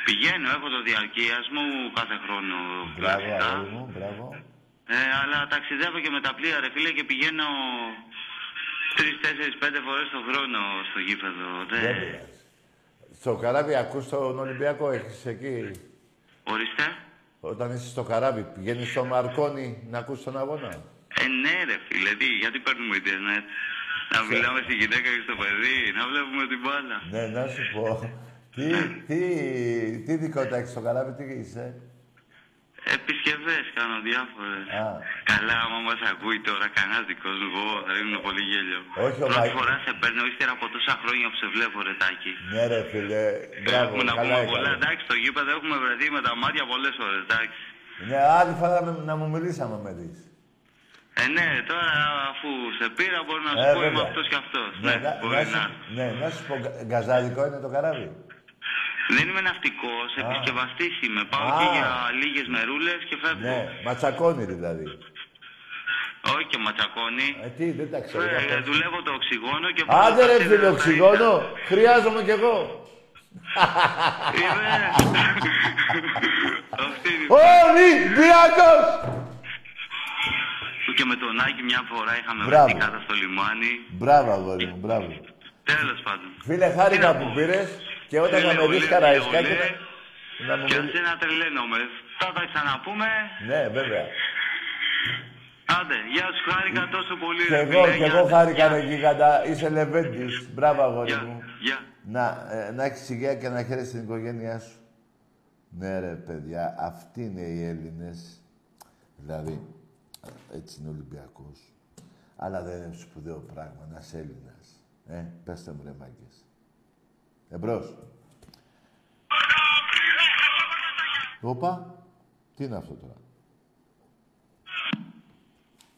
Πηγαίνω, έχω το διαρκείας μου κάθε χρόνο Μπράβο, κλασικά. αγόρι μου, μπράβο. Ε, αλλά ταξιδεύω και με τα πλοία, ρε φίλε, και πηγαίνω τρεις, τέσσερις, πέντε φορές το χρόνο στο γήπεδο. Δεν Δεν... πειράζει. Στο καράβι ακούς τον Ολυμπιακό, έχεις εκεί; Ορίστε. Όταν είσαι στο καράβι, πηγαίνεις στο Μαρκόνι να ακούς τον αγώνα; Ε, ναι, ρε φίλε, τι, γιατί παίρνουμε Ιντερνετ. Να μιλάμε στη γυναίκα και στο παιδί, να βλέπουμε την μπάλα. Ναι, να σου πω. τι, τι, τι δικότητα έχεις στο καράβι, τι είσαι; Επισκευές κάνω διάφορες. Α. Καλά, άμα μας ακούει τώρα κανένας δικός μου, εγώ θα ήμουν πολύ γέλιο. Όχι, ο Πρώτη Μαϊ- φορά σε παίρνω ύστερα από τόσα χρόνια που σε βλέπω, ρε Τάκη. Ναι ρε φίλε, μπράβο, Έχουμε να καλά πούμε πολλά, έκανες. εντάξει, στο γήπεδο έχουμε βρεθεί με τα μάτια πολλές ώρες, εντάξει. Ναι, άλλη φορά με- να μου μιλήσαμε με δεις. Ε, ναι, τώρα αφού σε πήρα μπορεί να σου Ε, πω είμαι βέβαια. αυτός και αυτός. Ναι, Ναι, να, μπορεί να να. σου, ναι, να σου πω, γκα- γκαζάρικο είναι το καράβι. Δεν είμαι ναυτικός, επισκευαστής είμαι. Πάω Α. εκεί για λίγες μερούλες και φεύγω. Ναι, ματσακώνει δηλαδή. Όχι και ματσακώνει. Ε, τι, δεν τα ξέρω. Ε, για πες. δουλεύω το οξυγόνο και... Άντε ρε πάω φίλε, στα οξυγόνο, ίσα. χρειάζομαι κι εγώ. Είμαι... Αυτή είναι. Ολυμπιακός! Που και με τον Άκη μια φορά είχαμε Μπράβο. βρεθεί κάτω στο λιμάνι. Μπράβο, αγόρι μου, μπράβο. Τέλος πάντων. Φίλε, Τι χάρηκα να που πω. πήρες και όταν Φίλε, θα με δεις ολέ, καραϊσκάκι ολέ. να, να μου Και μιλήσεις. εσύ να τρελαίνομαι. Θα τα ξαναπούμε. Ναι, βέβαια. Άντε, γεια σου, χάρηκα τόσο πολύ. Και ρε εγώ, φίλε, και γεια. εγώ χάρηκα Γεια. ρε γίγαντα, είσαι λεβέντης. Μπράβο, αγόρι Γεια, μου. γεια. Να, ε, να έχεις υγεία και να χαίρεσαι την οικογένειά σου. Ναι ρε παιδιά, αυτοί είναι οι Έλληνες. Δηλαδή, έτσι είναι ο Ολυμπιακός. Αλλά δεν είναι σπουδαίο πράγμα να είσαι Έλληνας. Ε, πέστε μου ρε μάγκες. Εμπρός. Όπα, τι είναι αυτό τώρα;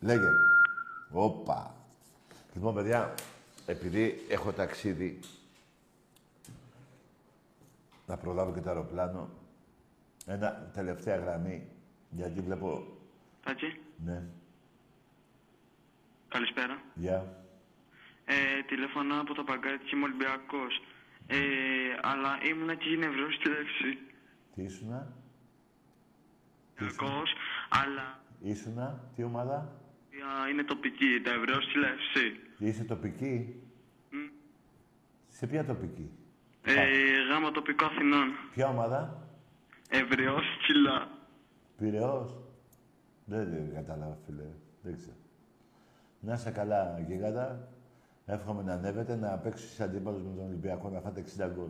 Λέγε. Όπα. Λοιπόν, παιδιά, επειδή έχω ταξίδι, να προλάβω και το αεροπλάνο, ένα τελευταία γραμμή, γιατί βλέπω... Τάκη, Ναι, καλησπέρα. γεια. Ε, τηλέφωνα από το παγκάτι και είμαι Ολυμπιακός. Ε, αλλά ήμουνα και νευρός στη Λεύση. Τι ήσουνα, Ολυμπιακός, αλλά ήσουνα, τι ομάδα, α, είναι τοπική, τα ευρώ στη Λεύση. είσαι τοπική; Σε ποια τοπική, Ε, γάμα τοπικό Αθηνών. ποια ομάδα, Ευρεός ψηλά. Πειραιώς. Δεν, δεν κατάλαβα, φίλε. Δεν ξέρω. Να είσαι καλά, γίγαντα. Εύχομαι να ανέβετε, να παίξεις αντίπαλος με τον Ολυμπιακό, να φάτε 60 γκολ.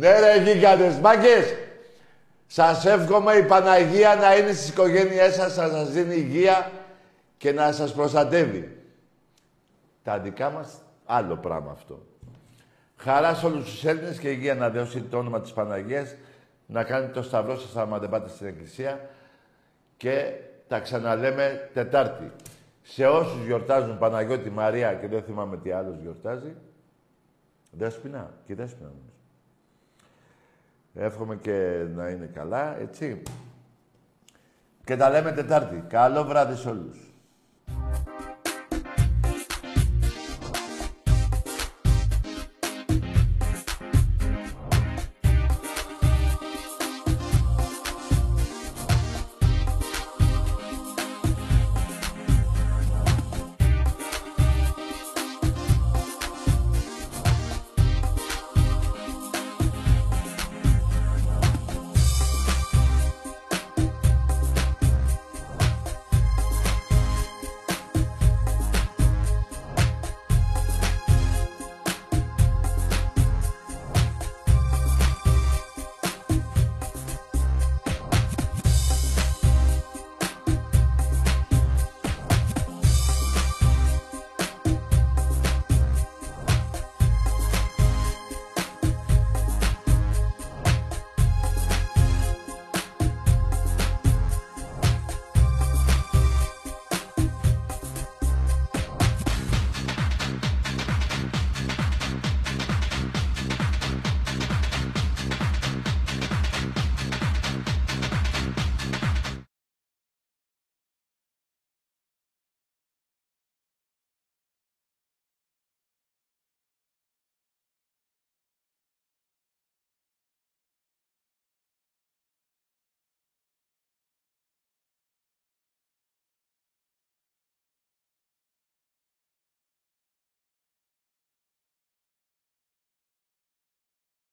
ναι ρε γίγαντες, μάγκες. Σας εύχομαι η Παναγία να είναι στις οικογένειές σας, να σας δίνει υγεία και να σας προστατεύει. Τα δικά μας, άλλο πράγμα αυτό. Χαρά σε όλους τους Έλληνες και υγεία να δώσει το όνομα της Παναγίας, να κάνετε το σταυρό σας άμα δεν πάτε στην Εκκλησία και τα ξαναλέμε Τετάρτη. Σε όσους γιορτάζουν Παναγιώτη Μαρία και δεν θυμάμαι τι άλλος γιορτάζει, Δέσποινα και Δέσποινα νομίζω. Εύχομαι και να είναι καλά, έτσι. Και τα λέμε Τετάρτη. Καλό βράδυ σε όλους.